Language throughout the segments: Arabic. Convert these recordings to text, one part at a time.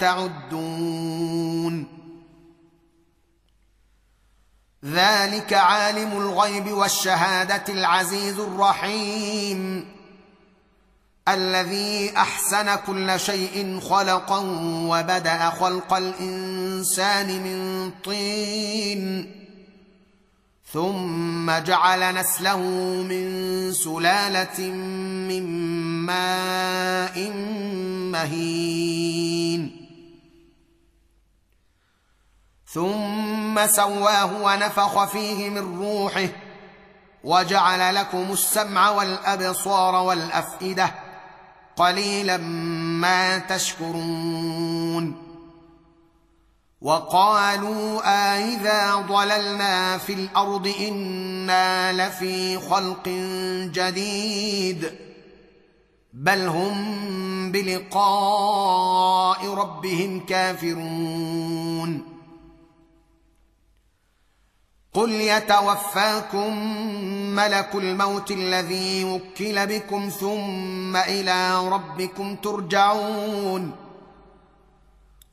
تعدون. ذلك عالم الغيب والشهادة العزيز الرحيم. الذي أحسن كل شيء خلقا وبدأ خلق الإنسان من طين. ثم جعل نسله من سلالة من ماء مهين. ثم سواه ونفخ فيه من روحه وجعل لكم السمع والأبصار والأفئدة قليلا ما تشكرون. وقالوا أإذا ضللنا في الأرض إنا لفي خلق جديد بل هم بلقاء ربهم كافرون قل يتوفاكم ملك الموت الذي وكل بكم ثم إلى ربكم ترجعون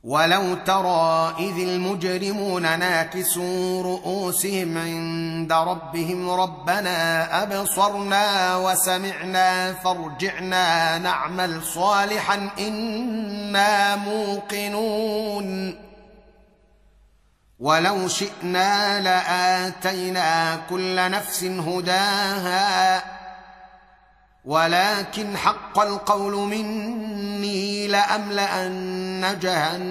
ولو ترى اذ المجرمون ناكسوا رؤوسهم عند ربهم ربنا ابصرنا وسمعنا فارجعنا نعمل صالحا أنا موقنون ولو شئنا لاتينا كل نفس هداها ولكن حق القول مني لاملان جهنم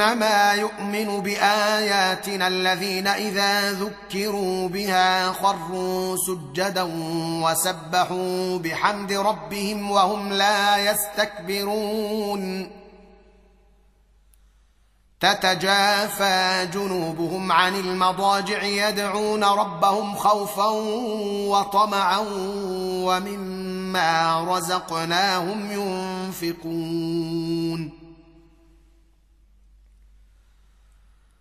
إنما يؤمن بآياتنا الذين إذا ذكروا بها خروا سجدا وسبحوا بحمد ربهم وهم لا يستكبرون. تتجافى جنوبهم عن المضاجع يدعون ربهم خوفا وطمعا ومما رزقناهم ينفقون.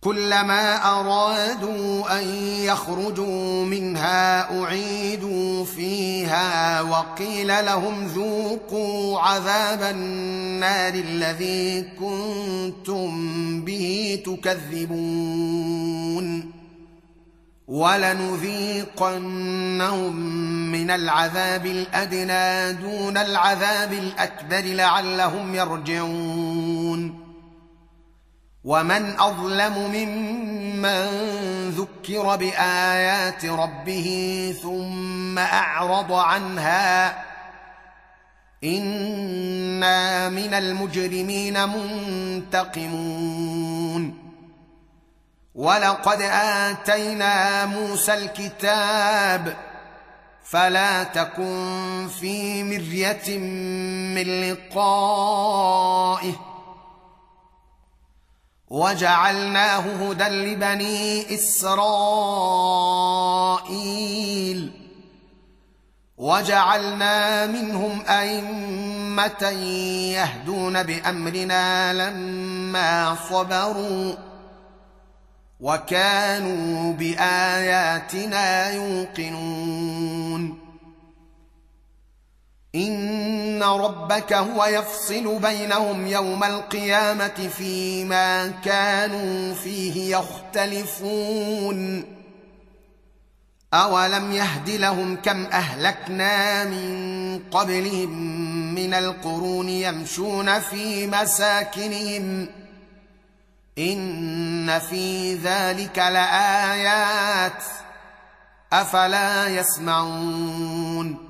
كلما أرادوا أن يخرجوا منها أعيدوا فيها وقيل لهم ذوقوا عذاب النار الذي كنتم به تكذبون. ولنذيقنهم من العذاب الأدنى دون العذاب الأكبر لعلهم يرجعون. ومن اظلم ممن ذكر بايات ربه ثم اعرض عنها أنا من المجرمين منتقمون ولقد اتينا موسى الكتاب فلا تكن في مريه من لقائه وجعلناه هدى لبني إسرائيل. وجعلنا منهم أئمة يهدون بأمرنا لما صبروا وكانوا بآياتنا يوقنون. ان ربك هو يفصل بينهم يوم القيامه فيما كانوا فيه يختلفون اولم يهد لهم كم اهلكنا من قبلهم من القرون يمشون في مساكنهم ان في ذلك لايات افلا يسمعون